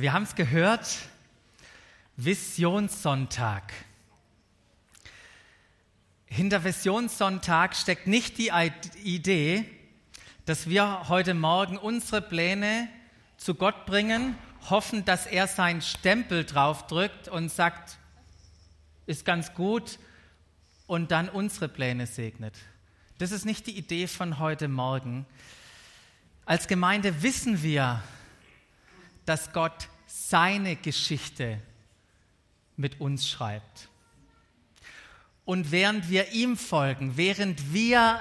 Wir haben es gehört, Visionssonntag. Hinter Visionssonntag steckt nicht die Idee, dass wir heute Morgen unsere Pläne zu Gott bringen, hoffen, dass er seinen Stempel draufdrückt und sagt, ist ganz gut und dann unsere Pläne segnet. Das ist nicht die Idee von heute Morgen. Als Gemeinde wissen wir, dass Gott seine Geschichte mit uns schreibt. Und während wir ihm folgen, während wir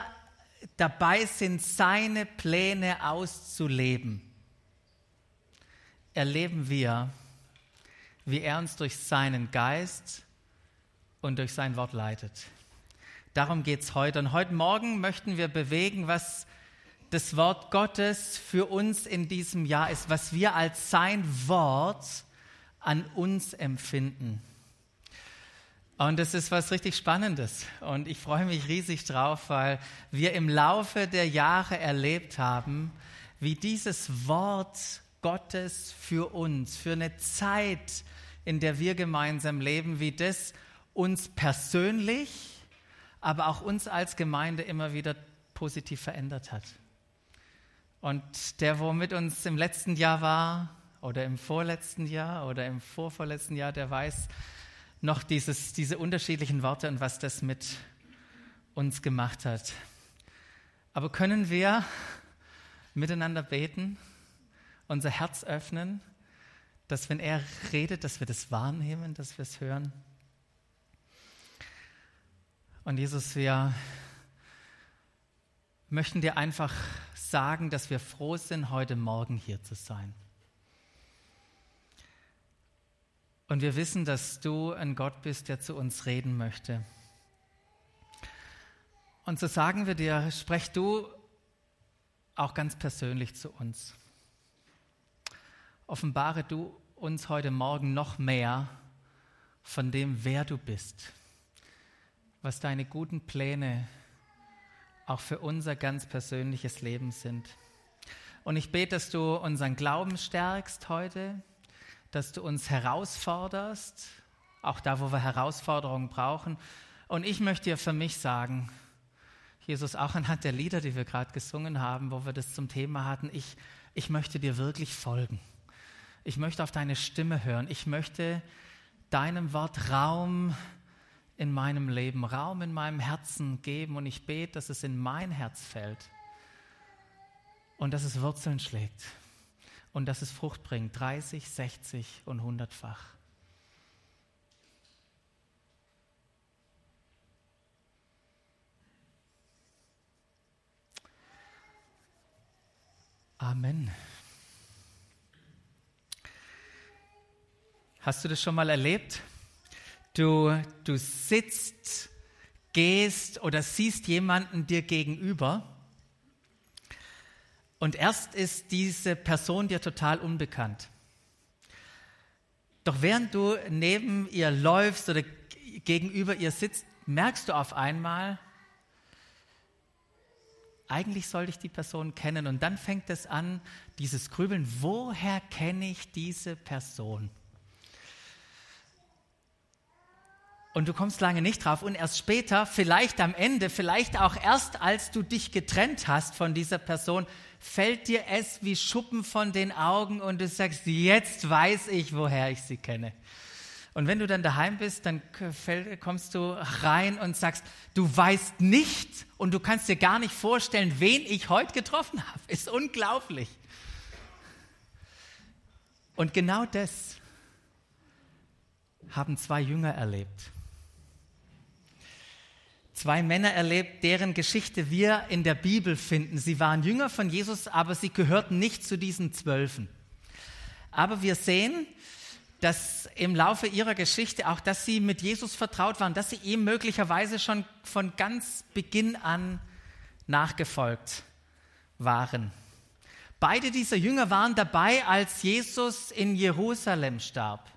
dabei sind, seine Pläne auszuleben, erleben wir, wie er uns durch seinen Geist und durch sein Wort leitet. Darum geht es heute. Und heute Morgen möchten wir bewegen, was das Wort Gottes für uns in diesem Jahr ist, was wir als sein Wort an uns empfinden. Und das ist was richtig Spannendes. Und ich freue mich riesig drauf, weil wir im Laufe der Jahre erlebt haben, wie dieses Wort Gottes für uns, für eine Zeit, in der wir gemeinsam leben, wie das uns persönlich, aber auch uns als Gemeinde immer wieder positiv verändert hat. Und der, wo mit uns im letzten Jahr war oder im vorletzten Jahr oder im vorvorletzten Jahr, der weiß noch dieses, diese unterschiedlichen Worte und was das mit uns gemacht hat. Aber können wir miteinander beten, unser Herz öffnen, dass wenn er redet, dass wir das wahrnehmen, dass wir es hören? Und Jesus, wir möchten dir einfach sagen, dass wir froh sind, heute Morgen hier zu sein. Und wir wissen, dass du ein Gott bist, der zu uns reden möchte. Und so sagen wir dir, sprech du auch ganz persönlich zu uns. Offenbare du uns heute Morgen noch mehr von dem, wer du bist, was deine guten Pläne sind auch für unser ganz persönliches Leben sind. Und ich bete, dass du unseren Glauben stärkst heute, dass du uns herausforderst, auch da, wo wir Herausforderungen brauchen. Und ich möchte dir für mich sagen, Jesus, auch anhand der Lieder, die wir gerade gesungen haben, wo wir das zum Thema hatten, ich, ich möchte dir wirklich folgen. Ich möchte auf deine Stimme hören. Ich möchte deinem Wort Raum in meinem Leben, Raum in meinem Herzen geben und ich bete, dass es in mein Herz fällt und dass es Wurzeln schlägt und dass es Frucht bringt, 30, 60 und 100-fach. Amen. Hast du das schon mal erlebt? Du, du sitzt, gehst oder siehst jemanden dir gegenüber und erst ist diese Person dir total unbekannt. Doch während du neben ihr läufst oder gegenüber ihr sitzt, merkst du auf einmal, eigentlich sollte ich die Person kennen. Und dann fängt es an, dieses Grübeln, woher kenne ich diese Person? Und du kommst lange nicht drauf und erst später, vielleicht am Ende, vielleicht auch erst als du dich getrennt hast von dieser Person, fällt dir es wie Schuppen von den Augen und du sagst, jetzt weiß ich, woher ich sie kenne. Und wenn du dann daheim bist, dann kommst du rein und sagst, du weißt nicht und du kannst dir gar nicht vorstellen, wen ich heute getroffen habe. Ist unglaublich. Und genau das haben zwei Jünger erlebt zwei Männer erlebt, deren Geschichte wir in der Bibel finden. Sie waren Jünger von Jesus, aber sie gehörten nicht zu diesen Zwölfen. Aber wir sehen, dass im Laufe ihrer Geschichte auch, dass sie mit Jesus vertraut waren, dass sie ihm möglicherweise schon von ganz Beginn an nachgefolgt waren. Beide dieser Jünger waren dabei, als Jesus in Jerusalem starb.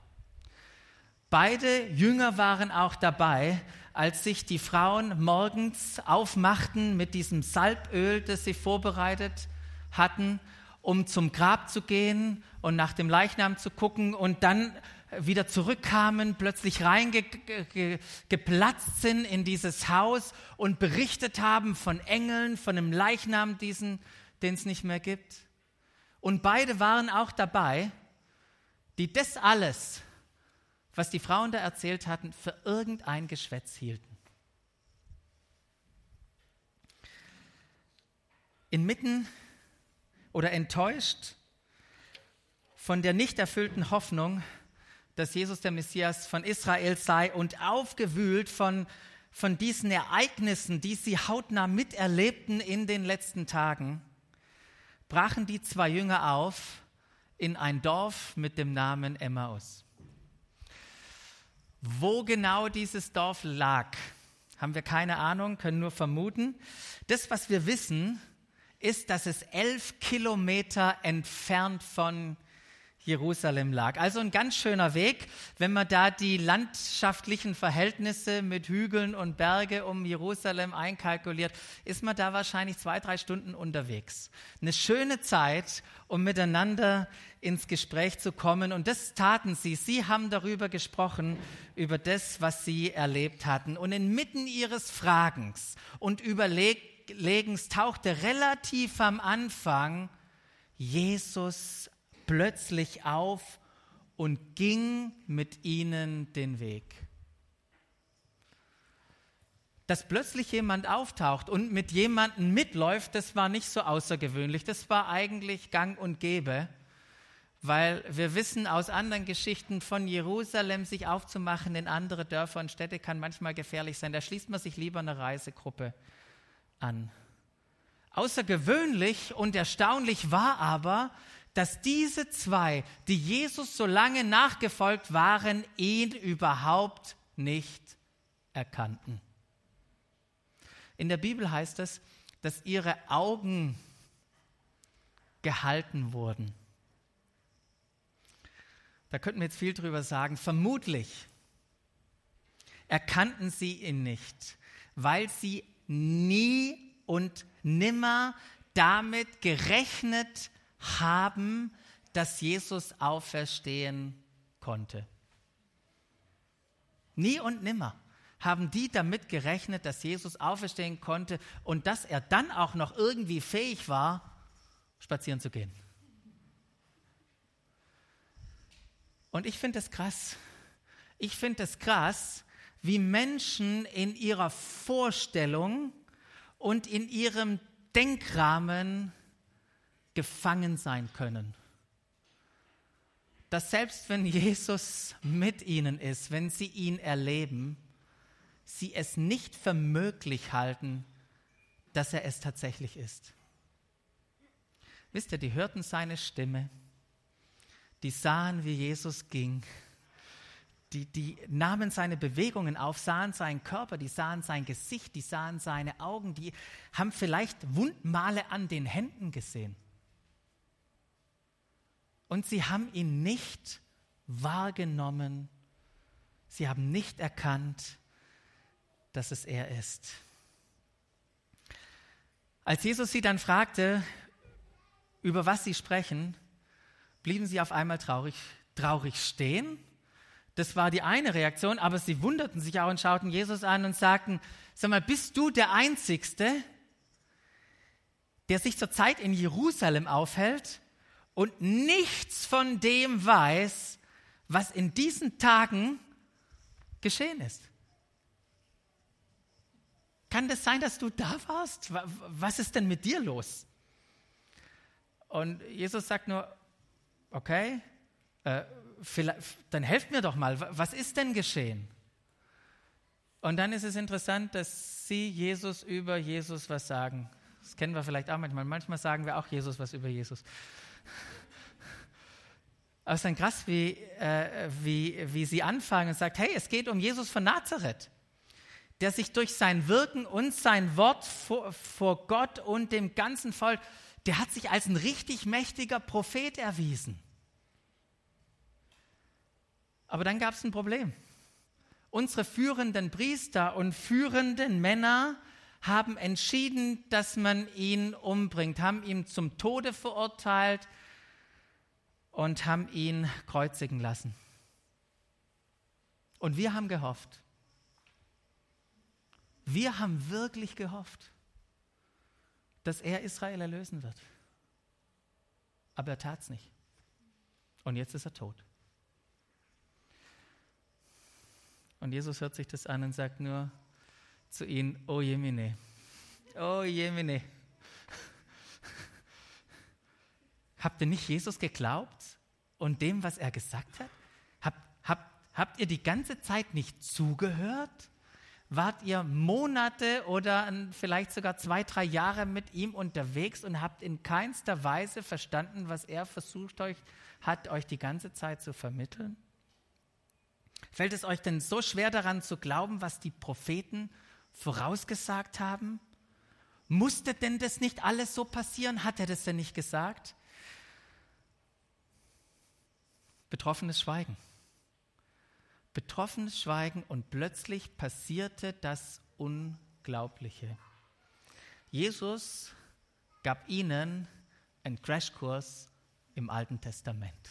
Beide Jünger waren auch dabei, als sich die Frauen morgens aufmachten mit diesem Salböl, das sie vorbereitet hatten, um zum Grab zu gehen und nach dem Leichnam zu gucken und dann wieder zurückkamen, plötzlich reingeplatzt sind in dieses Haus und berichtet haben von Engeln, von einem Leichnam, den es nicht mehr gibt. Und beide waren auch dabei, die das alles, was die Frauen da erzählt hatten, für irgendein Geschwätz hielten. Inmitten oder enttäuscht von der nicht erfüllten Hoffnung, dass Jesus der Messias von Israel sei und aufgewühlt von, von diesen Ereignissen, die sie hautnah miterlebten in den letzten Tagen, brachen die zwei Jünger auf in ein Dorf mit dem Namen Emmaus. Wo genau dieses Dorf lag, haben wir keine Ahnung, können nur vermuten. Das, was wir wissen, ist, dass es elf Kilometer entfernt von Jerusalem lag. Also ein ganz schöner Weg, wenn man da die landschaftlichen Verhältnisse mit Hügeln und Berge um Jerusalem einkalkuliert, ist man da wahrscheinlich zwei, drei Stunden unterwegs. Eine schöne Zeit, um miteinander ins Gespräch zu kommen. Und das taten sie. Sie haben darüber gesprochen, über das, was sie erlebt hatten. Und inmitten ihres Fragens und Überlegens tauchte relativ am Anfang Jesus plötzlich auf und ging mit ihnen den Weg. Dass plötzlich jemand auftaucht und mit jemandem mitläuft, das war nicht so außergewöhnlich, das war eigentlich gang und gäbe, weil wir wissen aus anderen Geschichten von Jerusalem sich aufzumachen in andere Dörfer und Städte kann manchmal gefährlich sein. Da schließt man sich lieber eine Reisegruppe an. Außergewöhnlich und erstaunlich war aber, dass diese zwei, die Jesus so lange nachgefolgt waren, ihn überhaupt nicht erkannten. In der Bibel heißt es, dass ihre Augen gehalten wurden. Da könnten wir jetzt viel drüber sagen. Vermutlich erkannten sie ihn nicht, weil sie nie und nimmer damit gerechnet haben, dass Jesus auferstehen konnte. Nie und nimmer haben die damit gerechnet, dass Jesus auferstehen konnte und dass er dann auch noch irgendwie fähig war, spazieren zu gehen. Und ich finde es krass. Ich finde es krass, wie Menschen in ihrer Vorstellung und in ihrem Denkrahmen gefangen sein können. Dass selbst wenn Jesus mit ihnen ist, wenn sie ihn erleben, sie es nicht für möglich halten, dass er es tatsächlich ist. Wisst ihr, die hörten seine Stimme, die sahen, wie Jesus ging, die, die nahmen seine Bewegungen auf, sahen seinen Körper, die sahen sein Gesicht, die sahen seine Augen, die haben vielleicht Wundmale an den Händen gesehen und sie haben ihn nicht wahrgenommen. Sie haben nicht erkannt, dass es er ist. Als Jesus sie dann fragte, über was sie sprechen, blieben sie auf einmal traurig, traurig stehen. Das war die eine Reaktion, aber sie wunderten sich auch und schauten Jesus an und sagten, sag mal, bist du der Einzigste, der sich zurzeit in Jerusalem aufhält und nichts von dem weiß, was in diesen Tagen geschehen ist. Kann das sein, dass du da warst? Was ist denn mit dir los? Und Jesus sagt nur, okay, äh, dann helft mir doch mal, was ist denn geschehen? Und dann ist es interessant, dass sie Jesus über Jesus was sagen. Das kennen wir vielleicht auch manchmal. Manchmal sagen wir auch Jesus was über Jesus. Aber es ist dann krass, wie, äh, wie, wie sie anfangen und sagt, hey, es geht um Jesus von Nazareth, der sich durch sein Wirken und sein Wort vor, vor Gott und dem ganzen Volk, der hat sich als ein richtig mächtiger Prophet erwiesen. Aber dann gab es ein Problem. Unsere führenden Priester und führenden Männer haben entschieden, dass man ihn umbringt, haben ihn zum Tode verurteilt und haben ihn kreuzigen lassen. Und wir haben gehofft. Wir haben wirklich gehofft, dass er Israel erlösen wird. Aber er tat es nicht. Und jetzt ist er tot. Und Jesus hört sich das an und sagt nur zu ihnen, oh Jemine, oh Jemine. Habt ihr nicht Jesus geglaubt und dem, was er gesagt hat? Habt, habt, habt ihr die ganze Zeit nicht zugehört? Wart ihr Monate oder vielleicht sogar zwei, drei Jahre mit ihm unterwegs und habt in keinster Weise verstanden, was er versucht euch, hat, euch die ganze Zeit zu vermitteln? Fällt es euch denn so schwer daran zu glauben, was die Propheten vorausgesagt haben? Musste denn das nicht alles so passieren? Hat er das denn nicht gesagt? Betroffenes Schweigen. Betroffenes Schweigen und plötzlich passierte das Unglaubliche. Jesus gab ihnen einen Crashkurs im Alten Testament.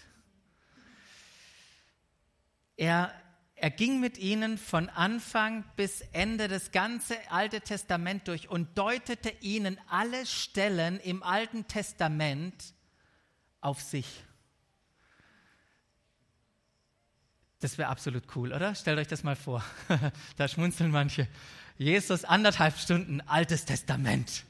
Er er ging mit ihnen von Anfang bis Ende das ganze Alte Testament durch und deutete ihnen alle Stellen im Alten Testament auf sich. Das wäre absolut cool, oder? Stellt euch das mal vor. da schmunzeln manche. Jesus, anderthalb Stunden Altes Testament.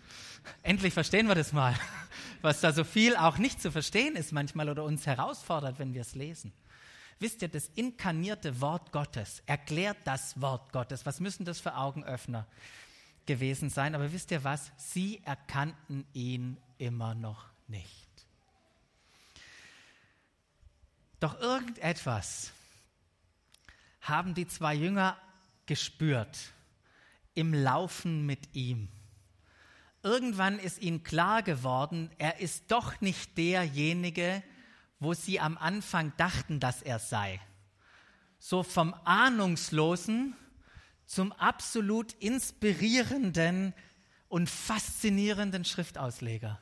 Endlich verstehen wir das mal, was da so viel auch nicht zu verstehen ist manchmal oder uns herausfordert, wenn wir es lesen. Wisst ihr, das inkarnierte Wort Gottes erklärt das Wort Gottes. Was müssen das für Augenöffner gewesen sein? Aber wisst ihr was? Sie erkannten ihn immer noch nicht. Doch irgendetwas haben die zwei Jünger gespürt im Laufen mit ihm. Irgendwann ist ihnen klar geworden, er ist doch nicht derjenige, wo sie am Anfang dachten, dass er sei. So vom Ahnungslosen zum absolut inspirierenden und faszinierenden Schriftausleger.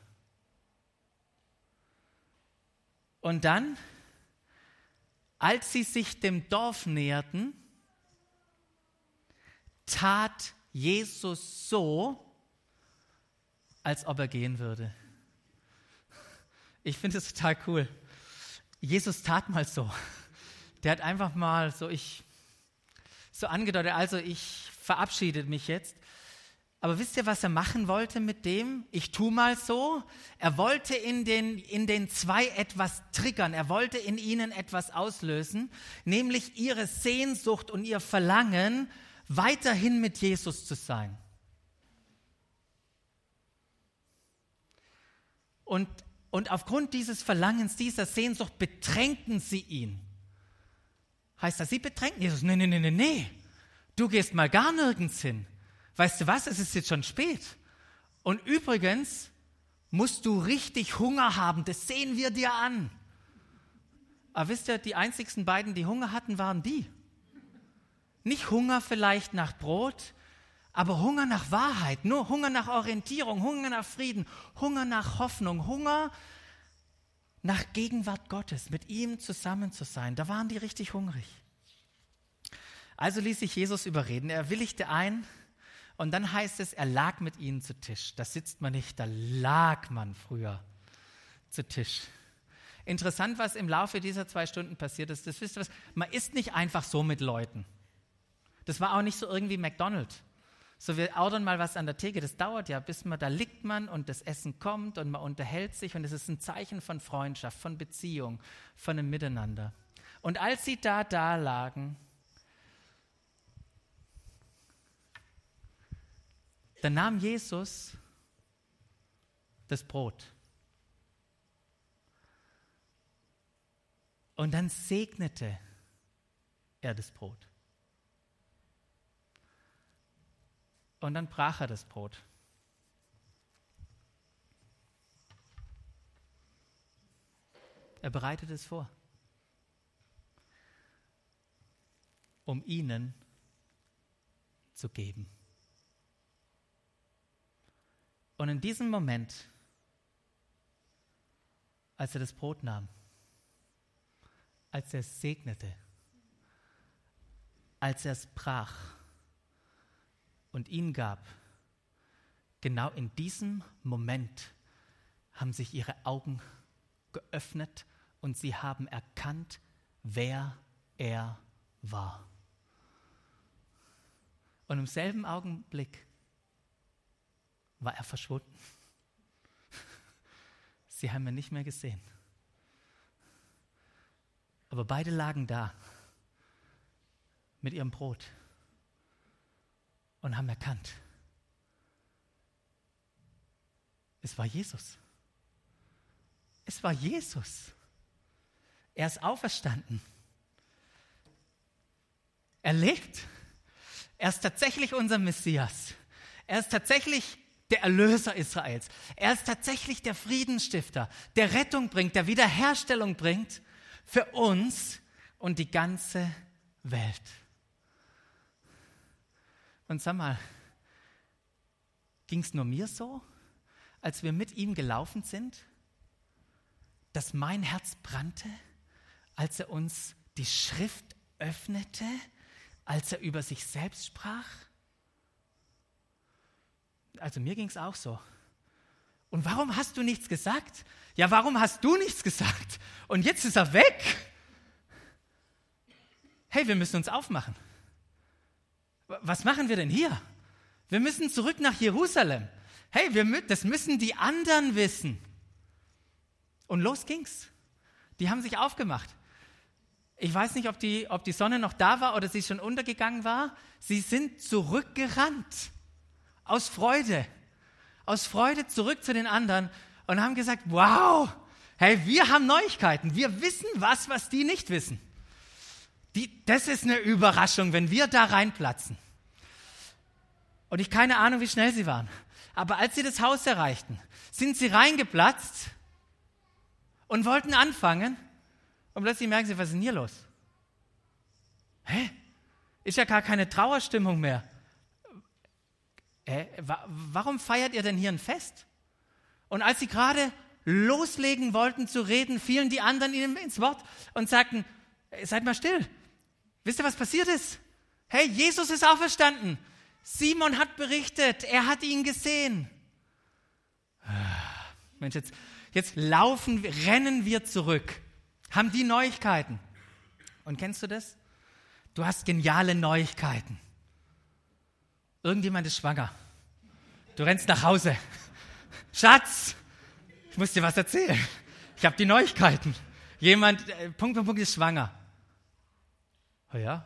Und dann, als sie sich dem Dorf näherten, tat Jesus so, als ob er gehen würde. Ich finde es total cool. Jesus tat mal so. Der hat einfach mal so ich so angedeutet, also ich verabschiede mich jetzt. Aber wisst ihr, was er machen wollte mit dem? Ich tu mal so. Er wollte in den, in den zwei etwas triggern. Er wollte in ihnen etwas auslösen, nämlich ihre Sehnsucht und ihr Verlangen, weiterhin mit Jesus zu sein. Und und aufgrund dieses Verlangens, dieser Sehnsucht bedrängten sie ihn. Heißt das, sie bedrängten Jesus? Nee, nee, nee, nee, nee. Du gehst mal gar nirgends hin. Weißt du was? Es ist jetzt schon spät. Und übrigens musst du richtig Hunger haben. Das sehen wir dir an. Aber wisst ihr, die einzigsten beiden, die Hunger hatten, waren die. Nicht Hunger vielleicht nach Brot, aber Hunger nach Wahrheit, nur Hunger nach Orientierung, Hunger nach Frieden, Hunger nach Hoffnung, Hunger nach Gegenwart Gottes, mit ihm zusammen zu sein, da waren die richtig hungrig. Also ließ sich Jesus überreden, er willigte ein und dann heißt es, er lag mit ihnen zu Tisch. Da sitzt man nicht, da lag man früher zu Tisch. Interessant, was im Laufe dieser zwei Stunden passiert ist, das wisst ihr was, man isst nicht einfach so mit Leuten. Das war auch nicht so irgendwie McDonald's. So, wir ordern mal was an der Theke, das dauert ja, bis man, da liegt man und das Essen kommt und man unterhält sich und es ist ein Zeichen von Freundschaft, von Beziehung, von einem Miteinander. Und als sie da, da lagen, dann nahm Jesus das Brot. Und dann segnete er das Brot. Und dann brach er das Brot. Er bereitet es vor, um ihnen zu geben. Und in diesem Moment, als er das Brot nahm, als er es segnete, als er es brach und ihn gab, genau in diesem Moment haben sich ihre Augen geöffnet und sie haben erkannt, wer er war. Und im selben Augenblick war er verschwunden. Sie haben ihn nicht mehr gesehen. Aber beide lagen da mit ihrem Brot und haben erkannt, es war Jesus. Es war Jesus. Er ist auferstanden. Er lebt. Er ist tatsächlich unser Messias. Er ist tatsächlich der Erlöser Israels. Er ist tatsächlich der Friedensstifter, der Rettung bringt, der Wiederherstellung bringt für uns und die ganze Welt. Und sag mal, ging es nur mir so, als wir mit ihm gelaufen sind, dass mein Herz brannte, als er uns die Schrift öffnete, als er über sich selbst sprach? Also mir ging es auch so. Und warum hast du nichts gesagt? Ja, warum hast du nichts gesagt? Und jetzt ist er weg. Hey, wir müssen uns aufmachen. Was machen wir denn hier? Wir müssen zurück nach Jerusalem. Hey, wir, das müssen die anderen wissen. Und los ging's. Die haben sich aufgemacht. Ich weiß nicht, ob die, ob die Sonne noch da war oder sie schon untergegangen war. Sie sind zurückgerannt. Aus Freude. Aus Freude zurück zu den anderen und haben gesagt, wow, hey, wir haben Neuigkeiten. Wir wissen was, was die nicht wissen. Die, das ist eine Überraschung, wenn wir da reinplatzen. Und ich keine Ahnung, wie schnell sie waren. Aber als sie das Haus erreichten, sind sie reingeplatzt und wollten anfangen. Und plötzlich merken sie, was ist denn hier los? Hä? Ist ja gar keine Trauerstimmung mehr. Hä? Warum feiert ihr denn hier ein Fest? Und als sie gerade loslegen wollten zu reden, fielen die anderen ihnen ins Wort und sagten, seid mal still. Wisst ihr, was passiert ist? Hey, Jesus ist auferstanden. Simon hat berichtet, er hat ihn gesehen. Ah, Mensch, jetzt, jetzt laufen, rennen wir zurück, haben die Neuigkeiten. Und kennst du das? Du hast geniale Neuigkeiten. Irgendjemand ist schwanger. Du rennst nach Hause. Schatz, ich muss dir was erzählen. Ich habe die Neuigkeiten. Jemand, äh, Punkt, Punkt, Punkt, ist schwanger. Oh ja?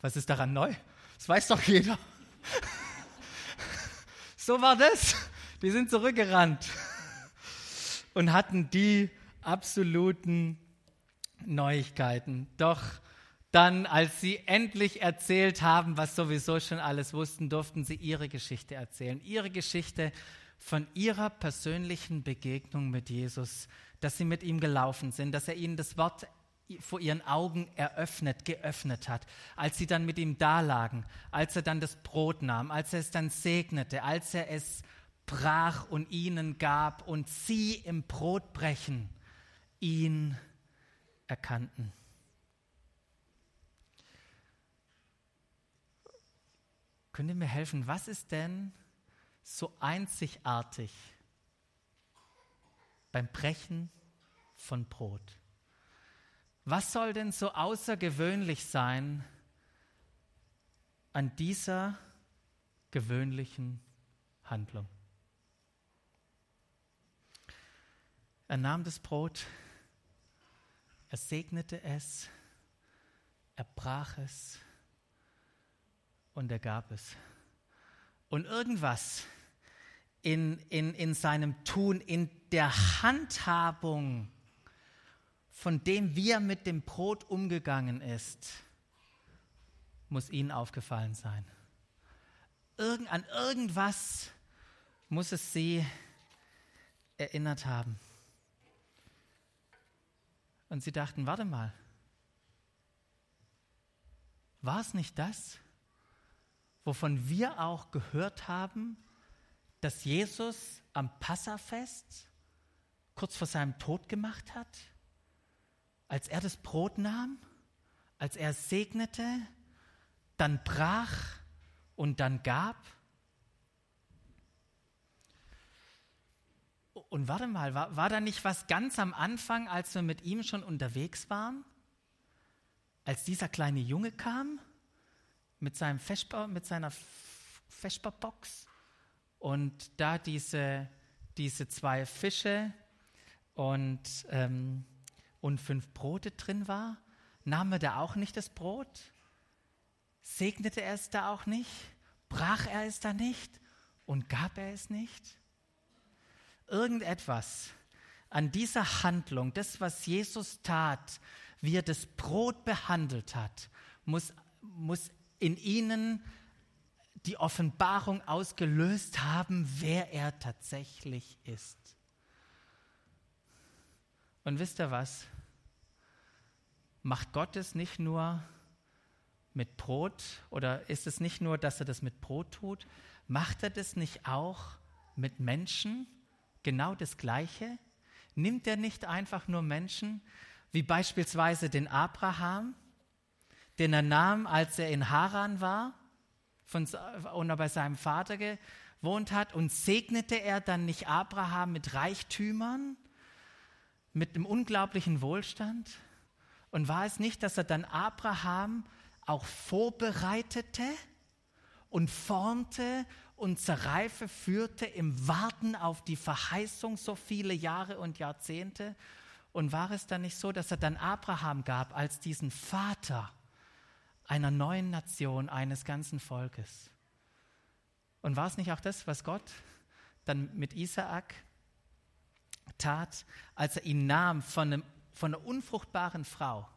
Was ist daran neu? Das weiß doch jeder. so war das. Die sind zurückgerannt und hatten die absoluten Neuigkeiten. Doch dann, als sie endlich erzählt haben, was sowieso schon alles wussten, durften sie ihre Geschichte erzählen. Ihre Geschichte von ihrer persönlichen Begegnung mit Jesus, dass sie mit ihm gelaufen sind, dass er ihnen das Wort vor ihren Augen eröffnet, geöffnet hat, als sie dann mit ihm dalagen, als er dann das Brot nahm, als er es dann segnete, als er es brach und ihnen gab und sie im Brotbrechen ihn erkannten. Könnt ihr mir helfen? Was ist denn so einzigartig beim Brechen von Brot? Was soll denn so außergewöhnlich sein an dieser gewöhnlichen Handlung? Er nahm das Brot, er segnete es, er brach es und er gab es. Und irgendwas in, in, in seinem Tun, in der Handhabung, von dem wie er mit dem Brot umgegangen ist, muss ihnen aufgefallen sein. Irgend, an irgendwas muss es sie erinnert haben. Und sie dachten, warte mal, war es nicht das, wovon wir auch gehört haben, das Jesus am Passafest kurz vor seinem Tod gemacht hat? Als er das Brot nahm, als er es segnete, dann brach und dann gab? Und warte mal, war, war da nicht was ganz am Anfang, als wir mit ihm schon unterwegs waren? Als dieser kleine Junge kam mit, seinem Vesper, mit seiner Vesperbox und da diese, diese zwei Fische und, ähm, und fünf Brote drin war, nahm er da auch nicht das Brot? Segnete er es da auch nicht? Brach er es da nicht? Und gab er es nicht? Irgendetwas an dieser Handlung, das, was Jesus tat, wie er das Brot behandelt hat, muss, muss in ihnen die Offenbarung ausgelöst haben, wer er tatsächlich ist. Und wisst ihr was? Macht Gott es nicht nur mit Brot oder ist es nicht nur, dass er das mit Brot tut? Macht er das nicht auch mit Menschen? Genau das Gleiche? Nimmt er nicht einfach nur Menschen, wie beispielsweise den Abraham, den er nahm, als er in Haran war von, und er bei seinem Vater gewohnt hat, und segnete er dann nicht Abraham mit Reichtümern, mit einem unglaublichen Wohlstand? Und war es nicht, dass er dann Abraham auch vorbereitete und formte und zur Reife führte im Warten auf die Verheißung so viele Jahre und Jahrzehnte? Und war es dann nicht so, dass er dann Abraham gab als diesen Vater einer neuen Nation, eines ganzen Volkes? Und war es nicht auch das, was Gott dann mit Isaak tat, als er ihn nahm von, einem, von einer unfruchtbaren Frau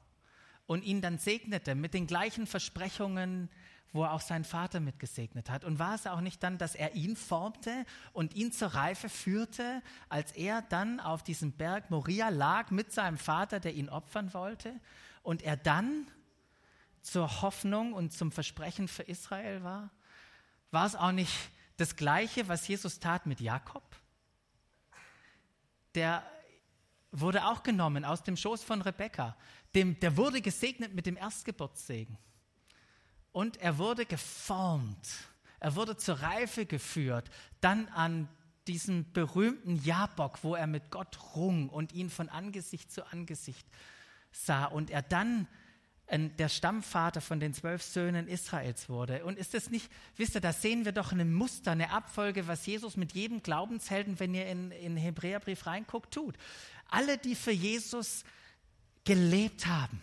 und ihn dann segnete mit den gleichen Versprechungen, wo er auch seinen Vater mitgesegnet hat. Und war es auch nicht dann, dass er ihn formte und ihn zur Reife führte, als er dann auf diesem Berg Moria lag mit seinem Vater, der ihn opfern wollte, und er dann zur Hoffnung und zum Versprechen für Israel war? War es auch nicht das Gleiche, was Jesus tat mit Jakob? Der wurde auch genommen aus dem Schoß von Rebekka. Dem, der wurde gesegnet mit dem Erstgeburtssegen. Und er wurde geformt. Er wurde zur Reife geführt. Dann an diesem berühmten Jabok, wo er mit Gott rung und ihn von Angesicht zu Angesicht sah. Und er dann der Stammvater von den zwölf Söhnen Israels wurde. Und ist es nicht, wisst ihr, da sehen wir doch ein Muster, eine Abfolge, was Jesus mit jedem Glaubenshelden, wenn ihr in, in Hebräerbrief reinguckt, tut. Alle, die für Jesus gelebt haben,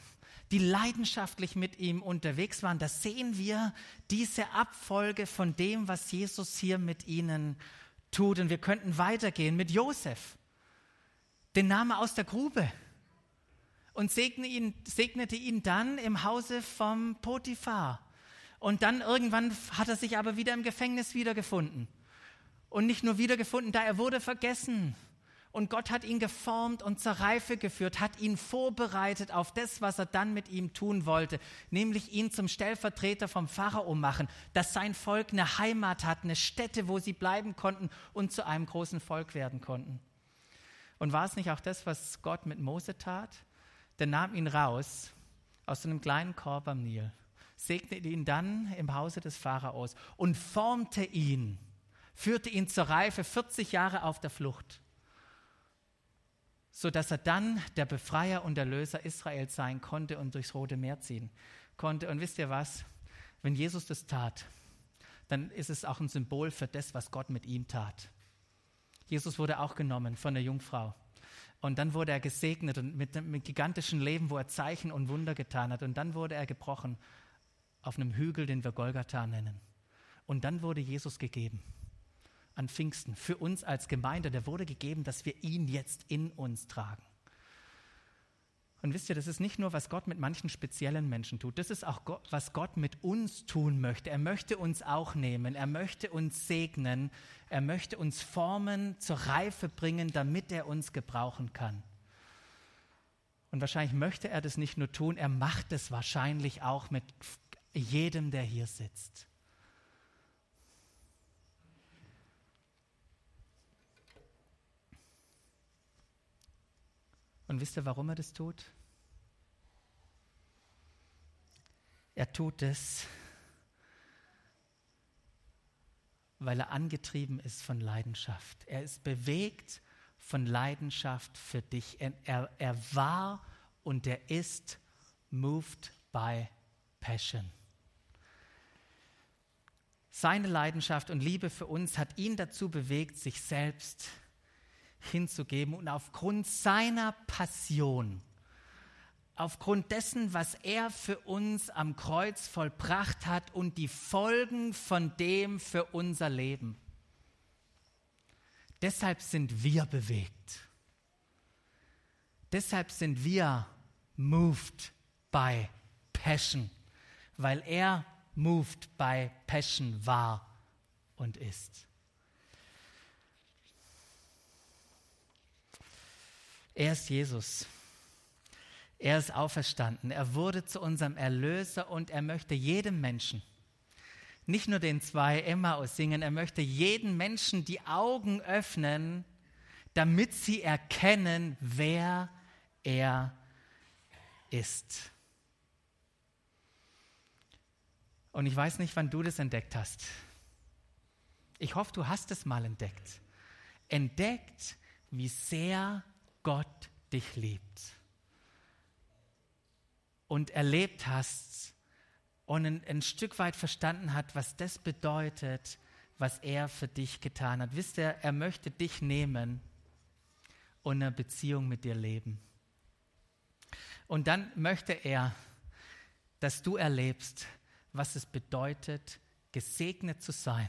die leidenschaftlich mit ihm unterwegs waren, da sehen wir diese Abfolge von dem, was Jesus hier mit ihnen tut. Und wir könnten weitergehen mit Josef, den Name aus der Grube und segne ihn, segnete ihn dann im Hause vom Potiphar. Und dann irgendwann hat er sich aber wieder im Gefängnis wiedergefunden. Und nicht nur wiedergefunden, da er wurde vergessen. Und Gott hat ihn geformt und zur Reife geführt, hat ihn vorbereitet auf das, was er dann mit ihm tun wollte, nämlich ihn zum Stellvertreter vom Pharao machen, dass sein Volk eine Heimat hat, eine Stätte, wo sie bleiben konnten und zu einem großen Volk werden konnten. Und war es nicht auch das, was Gott mit Mose tat? Der nahm ihn raus aus einem kleinen Korb am Nil, segnete ihn dann im Hause des Pharaos und formte ihn, führte ihn zur Reife 40 Jahre auf der Flucht, so dass er dann der Befreier und Erlöser Israels sein konnte und durchs Rote Meer ziehen konnte. Und wisst ihr was? Wenn Jesus das tat, dann ist es auch ein Symbol für das, was Gott mit ihm tat. Jesus wurde auch genommen von der Jungfrau und dann wurde er gesegnet und mit einem gigantischen Leben, wo er Zeichen und Wunder getan hat. Und dann wurde er gebrochen auf einem Hügel, den wir Golgatha nennen. Und dann wurde Jesus gegeben an Pfingsten für uns als Gemeinde. Der wurde gegeben, dass wir ihn jetzt in uns tragen. Und wisst ihr, das ist nicht nur, was Gott mit manchen speziellen Menschen tut, das ist auch, was Gott mit uns tun möchte. Er möchte uns auch nehmen, er möchte uns segnen, er möchte uns formen, zur Reife bringen, damit er uns gebrauchen kann. Und wahrscheinlich möchte er das nicht nur tun, er macht es wahrscheinlich auch mit jedem, der hier sitzt. Und wisst ihr, warum er das tut? Er tut es, weil er angetrieben ist von Leidenschaft. Er ist bewegt von Leidenschaft für dich. Er, er, war und er ist moved by passion. Seine Leidenschaft und Liebe für uns hat ihn dazu bewegt, sich selbst hinzugeben und aufgrund seiner Passion, aufgrund dessen, was er für uns am Kreuz vollbracht hat und die Folgen von dem für unser Leben. Deshalb sind wir bewegt. Deshalb sind wir moved by passion, weil er moved by passion war und ist. Er ist Jesus. Er ist auferstanden. Er wurde zu unserem Erlöser und er möchte jedem Menschen, nicht nur den zwei Emmaus singen, er möchte jeden Menschen die Augen öffnen, damit sie erkennen, wer er ist. Und ich weiß nicht, wann du das entdeckt hast. Ich hoffe, du hast es mal entdeckt. Entdeckt, wie sehr Gott dich liebt. Und erlebt hast und ein, ein Stück weit verstanden hat, was das bedeutet, was er für dich getan hat. Wisst ihr, er möchte dich nehmen und eine Beziehung mit dir leben. Und dann möchte er, dass du erlebst, was es bedeutet, gesegnet zu sein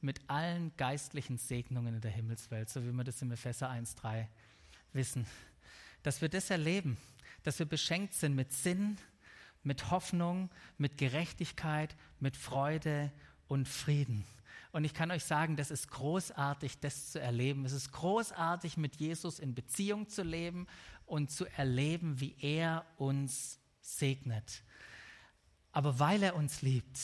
mit allen geistlichen Segnungen in der Himmelswelt, so wie wir das im Epheser 1.3 wissen. Dass wir das erleben, dass wir beschenkt sind mit Sinn, mit Hoffnung, mit Gerechtigkeit, mit Freude und Frieden. Und ich kann euch sagen, das ist großartig, das zu erleben. Es ist großartig, mit Jesus in Beziehung zu leben und zu erleben, wie er uns segnet. Aber weil er uns liebt,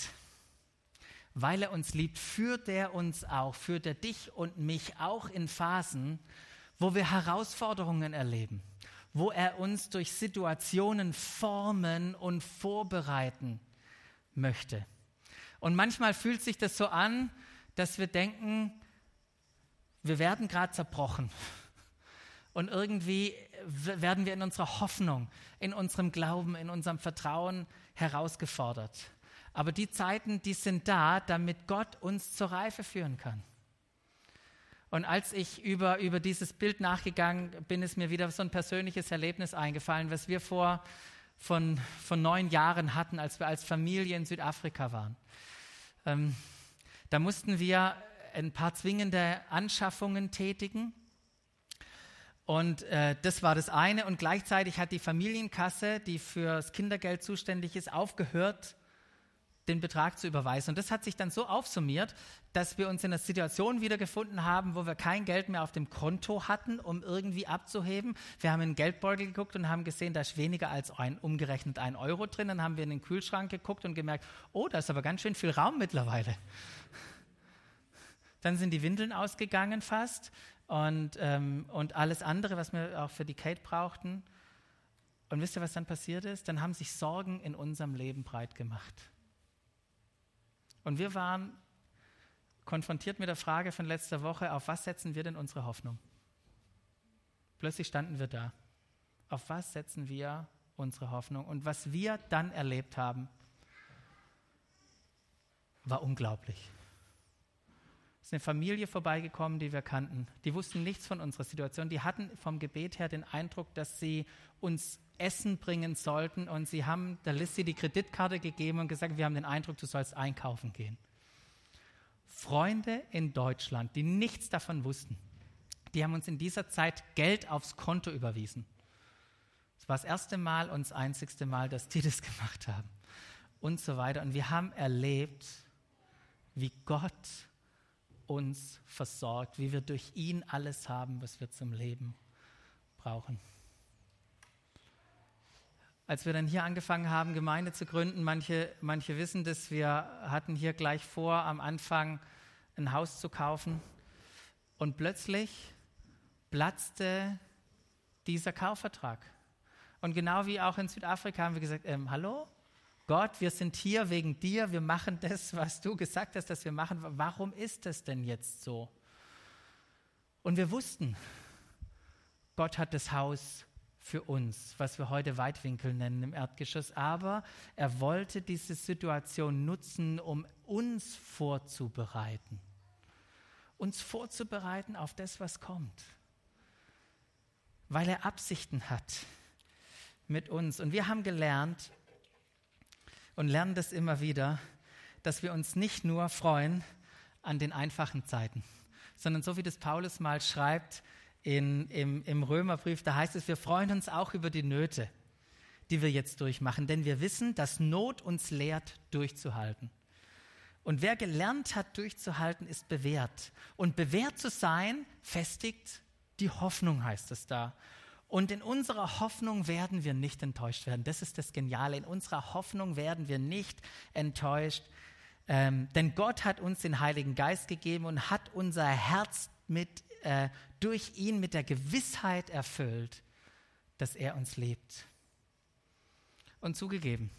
weil er uns liebt, führt er uns auch, führt er dich und mich auch in Phasen, wo wir Herausforderungen erleben, wo er uns durch Situationen formen und vorbereiten möchte. Und manchmal fühlt sich das so an, dass wir denken, wir werden gerade zerbrochen. Und irgendwie werden wir in unserer Hoffnung, in unserem Glauben, in unserem Vertrauen herausgefordert. Aber die Zeiten, die sind da, damit Gott uns zur Reife führen kann. Und als ich über, über dieses Bild nachgegangen bin, ist mir wieder so ein persönliches Erlebnis eingefallen, was wir vor von, von neun Jahren hatten, als wir als Familie in Südafrika waren. Ähm, da mussten wir ein paar zwingende Anschaffungen tätigen und äh, das war das eine. Und gleichzeitig hat die Familienkasse, die fürs Kindergeld zuständig ist, aufgehört, den Betrag zu überweisen. Und das hat sich dann so aufsummiert, dass wir uns in einer Situation wiedergefunden haben, wo wir kein Geld mehr auf dem Konto hatten, um irgendwie abzuheben. Wir haben in den Geldbeutel geguckt und haben gesehen, da ist weniger als ein, umgerechnet ein Euro drin. Dann haben wir in den Kühlschrank geguckt und gemerkt, oh, da ist aber ganz schön viel Raum mittlerweile. Dann sind die Windeln ausgegangen fast und, ähm, und alles andere, was wir auch für die Kate brauchten. Und wisst ihr, was dann passiert ist? Dann haben sich Sorgen in unserem Leben breit gemacht. Und wir waren konfrontiert mit der Frage von letzter Woche, auf was setzen wir denn unsere Hoffnung? Plötzlich standen wir da. Auf was setzen wir unsere Hoffnung? Und was wir dann erlebt haben, war unglaublich ist eine Familie vorbeigekommen, die wir kannten. Die wussten nichts von unserer Situation. Die hatten vom Gebet her den Eindruck, dass sie uns Essen bringen sollten. Und sie haben der Lissy die Kreditkarte gegeben und gesagt, wir haben den Eindruck, du sollst einkaufen gehen. Freunde in Deutschland, die nichts davon wussten, die haben uns in dieser Zeit Geld aufs Konto überwiesen. Es war das erste Mal und das einzigste Mal, dass die das gemacht haben. Und so weiter. Und wir haben erlebt, wie Gott uns versorgt, wie wir durch ihn alles haben, was wir zum Leben brauchen. Als wir dann hier angefangen haben, Gemeinde zu gründen, manche, manche wissen das, wir hatten hier gleich vor, am Anfang ein Haus zu kaufen. Und plötzlich platzte dieser Kaufvertrag. Und genau wie auch in Südafrika haben wir gesagt, ähm, hallo, Gott, wir sind hier wegen dir, wir machen das, was du gesagt hast, dass wir machen. Warum ist das denn jetzt so? Und wir wussten, Gott hat das Haus für uns, was wir heute Weitwinkel nennen im Erdgeschoss, aber er wollte diese Situation nutzen, um uns vorzubereiten. Uns vorzubereiten auf das, was kommt. Weil er Absichten hat mit uns. Und wir haben gelernt und lernen das immer wieder, dass wir uns nicht nur freuen an den einfachen Zeiten, sondern so wie das Paulus mal schreibt in, im, im Römerbrief, da heißt es, wir freuen uns auch über die Nöte, die wir jetzt durchmachen, denn wir wissen, dass Not uns lehrt, durchzuhalten. Und wer gelernt hat, durchzuhalten, ist bewährt. Und bewährt zu sein, festigt die Hoffnung, heißt es da. Und in unserer Hoffnung werden wir nicht enttäuscht werden. Das ist das Geniale. In unserer Hoffnung werden wir nicht enttäuscht. Ähm, denn Gott hat uns den Heiligen Geist gegeben und hat unser Herz mit, äh, durch ihn mit der Gewissheit erfüllt, dass er uns liebt. Und zugegeben,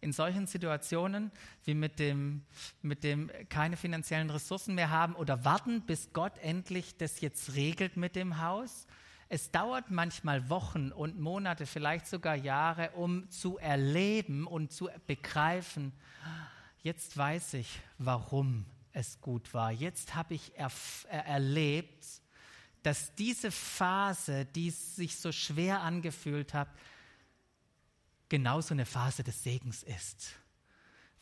in solchen Situationen wie mit dem, mit dem keine finanziellen Ressourcen mehr haben oder warten, bis Gott endlich das jetzt regelt mit dem Haus, es dauert manchmal Wochen und Monate, vielleicht sogar Jahre, um zu erleben und zu begreifen, jetzt weiß ich, warum es gut war. Jetzt habe ich er erlebt, dass diese Phase, die sich so schwer angefühlt hat, genauso eine Phase des Segens ist.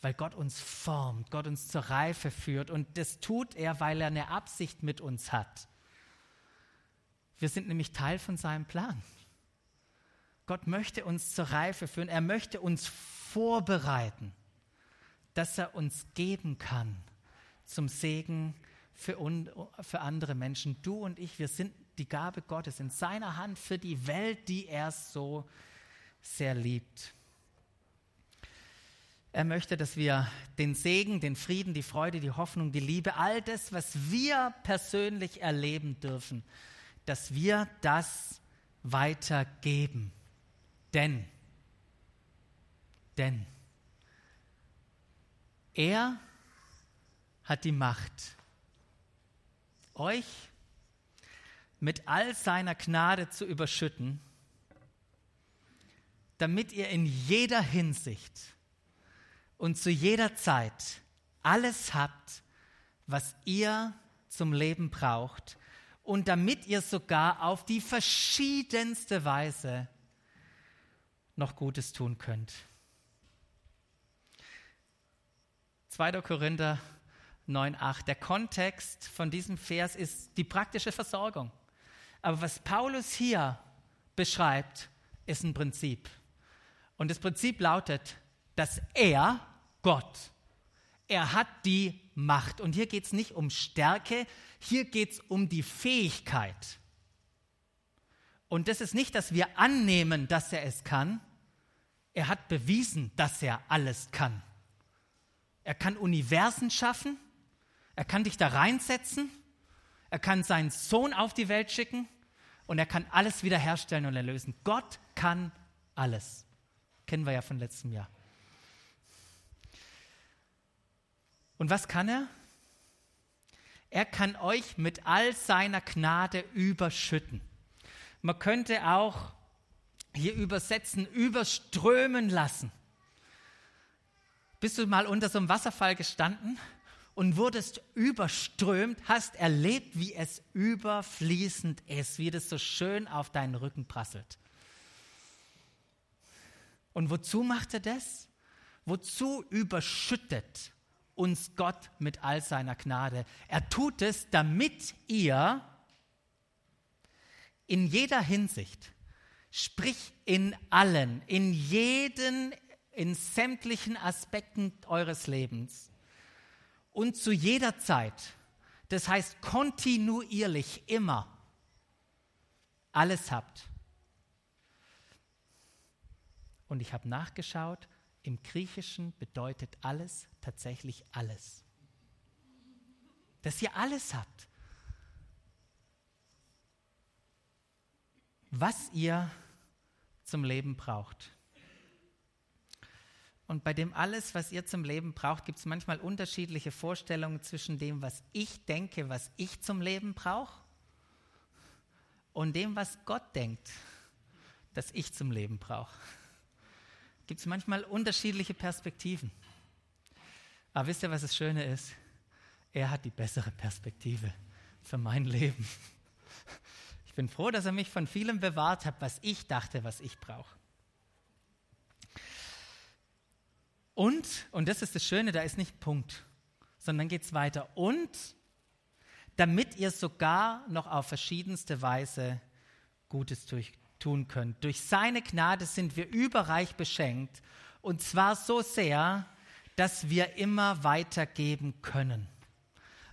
Weil Gott uns formt, Gott uns zur Reife führt. Und das tut er, weil er eine Absicht mit uns hat. Wir sind nämlich Teil von seinem Plan. Gott möchte uns zur Reife führen. Er möchte uns vorbereiten, dass er uns geben kann zum Segen für, für andere Menschen. Du und ich, wir sind die Gabe Gottes in seiner Hand für die Welt, die er so sehr liebt. Er möchte, dass wir den Segen, den Frieden, die Freude, die Hoffnung, die Liebe, all das, was wir persönlich erleben dürfen, dass wir das weitergeben. Denn, denn, er hat die Macht, euch mit all seiner Gnade zu überschütten, damit ihr in jeder Hinsicht und zu jeder Zeit alles habt, was ihr zum Leben braucht, und damit ihr sogar auf die verschiedenste Weise noch Gutes tun könnt. 2. Korinther 9.8. Der Kontext von diesem Vers ist die praktische Versorgung. Aber was Paulus hier beschreibt, ist ein Prinzip. Und das Prinzip lautet, dass er, Gott, er hat die Macht. Und hier geht es nicht um Stärke, hier geht es um die Fähigkeit. Und das ist nicht, dass wir annehmen, dass er es kann. Er hat bewiesen, dass er alles kann. Er kann Universen schaffen. Er kann dich da reinsetzen. Er kann seinen Sohn auf die Welt schicken. Und er kann alles wiederherstellen und erlösen. Gott kann alles. Kennen wir ja von letztem Jahr. Und was kann er? Er kann euch mit all seiner Gnade überschütten. Man könnte auch hier übersetzen, überströmen lassen. Bist du mal unter so einem Wasserfall gestanden und wurdest überströmt, hast erlebt, wie es überfließend ist, wie das so schön auf deinen Rücken prasselt. Und wozu macht er das? Wozu überschüttet uns Gott mit all seiner Gnade. Er tut es, damit ihr in jeder Hinsicht, sprich in allen, in jeden, in sämtlichen Aspekten eures Lebens und zu jeder Zeit, das heißt kontinuierlich immer, alles habt. Und ich habe nachgeschaut, im Griechischen bedeutet alles tatsächlich alles. Dass ihr alles habt. was ihr zum Leben braucht. Und bei dem alles, was ihr zum Leben braucht, gibt es manchmal unterschiedliche Vorstellungen zwischen dem, was ich denke, was ich zum Leben brauche, und dem, was Gott denkt, dass ich zum Leben brauche. Gibt es manchmal unterschiedliche Perspektiven. Aber wisst ihr, was das Schöne ist? Er hat die bessere Perspektive für mein Leben. Ich bin froh, dass er mich von vielem bewahrt hat, was ich dachte, was ich brauche. Und, und das ist das Schöne, da ist nicht Punkt, sondern geht es weiter. Und damit ihr sogar noch auf verschiedenste Weise Gutes tun könnt. Durch seine Gnade sind wir überreich beschenkt und zwar so sehr, dass wir immer weitergeben können.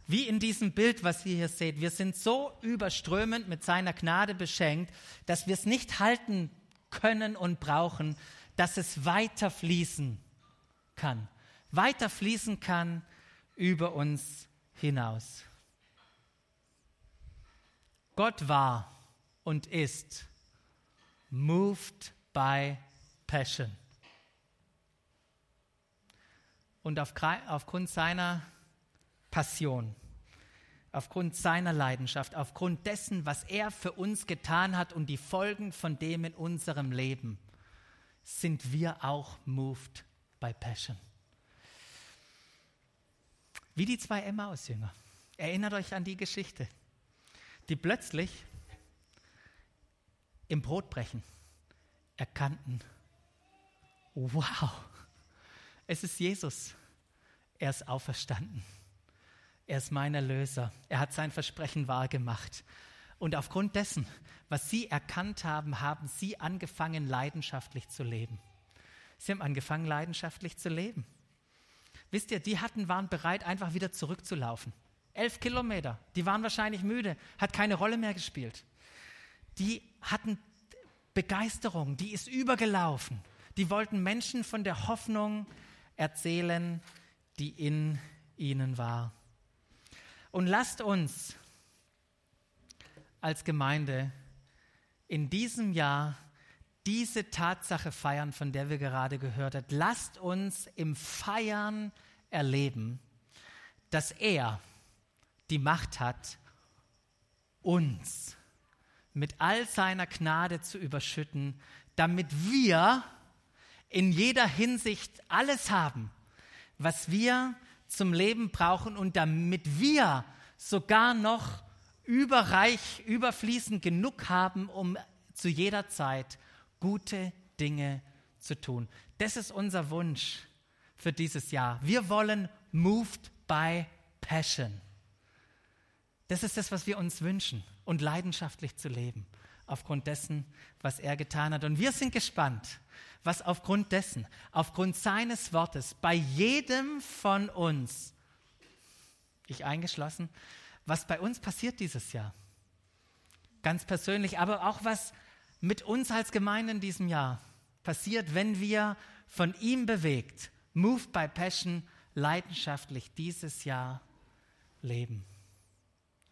Wie in diesem Bild, was ihr hier seht, wir sind so überströmend mit seiner Gnade beschenkt, dass wir es nicht halten können und brauchen, dass es weiter fließen kann, weiter fließen kann über uns hinaus. Gott war und ist moved by passion. Und aufgrund seiner Passion, aufgrund seiner Leidenschaft, aufgrund dessen, was er für uns getan hat und die Folgen von dem in unserem Leben, sind wir auch moved by passion. Wie die zwei Emmaus-Jünger. Erinnert euch an die Geschichte, die plötzlich im Brotbrechen erkannten, wow, es ist Jesus. Er ist auferstanden. Er ist mein Erlöser. Er hat sein Versprechen wahrgemacht. Und aufgrund dessen, was sie erkannt haben, haben sie angefangen, leidenschaftlich zu leben. Sie haben angefangen, leidenschaftlich zu leben. Wisst ihr, die hatten, waren bereit, einfach wieder zurückzulaufen. Elf Kilometer, die waren wahrscheinlich müde, hat keine Rolle mehr gespielt. Die hatten Begeisterung, die ist übergelaufen. Die wollten Menschen von der Hoffnung erzählen, die in ihnen war. Und lasst uns als Gemeinde in diesem Jahr diese Tatsache feiern, von der wir gerade gehört haben. Lasst uns im Feiern erleben, dass er die Macht hat, uns mit all seiner Gnade zu überschütten, damit wir in jeder Hinsicht alles haben, was wir zum Leben brauchen und damit wir sogar noch überreich, überfließend genug haben, um zu jeder Zeit gute Dinge zu tun. Das ist unser Wunsch für dieses Jahr. Wir wollen moved by passion. Das ist das, was wir uns wünschen und leidenschaftlich zu leben, aufgrund dessen, was er getan hat. Und wir sind gespannt, was aufgrund dessen, aufgrund seines Wortes bei jedem von uns, ich eingeschlossen, was bei uns passiert dieses Jahr. Ganz persönlich, aber auch was mit uns als Gemeinde in diesem Jahr passiert, wenn wir von ihm bewegt, moved by passion, leidenschaftlich dieses Jahr leben.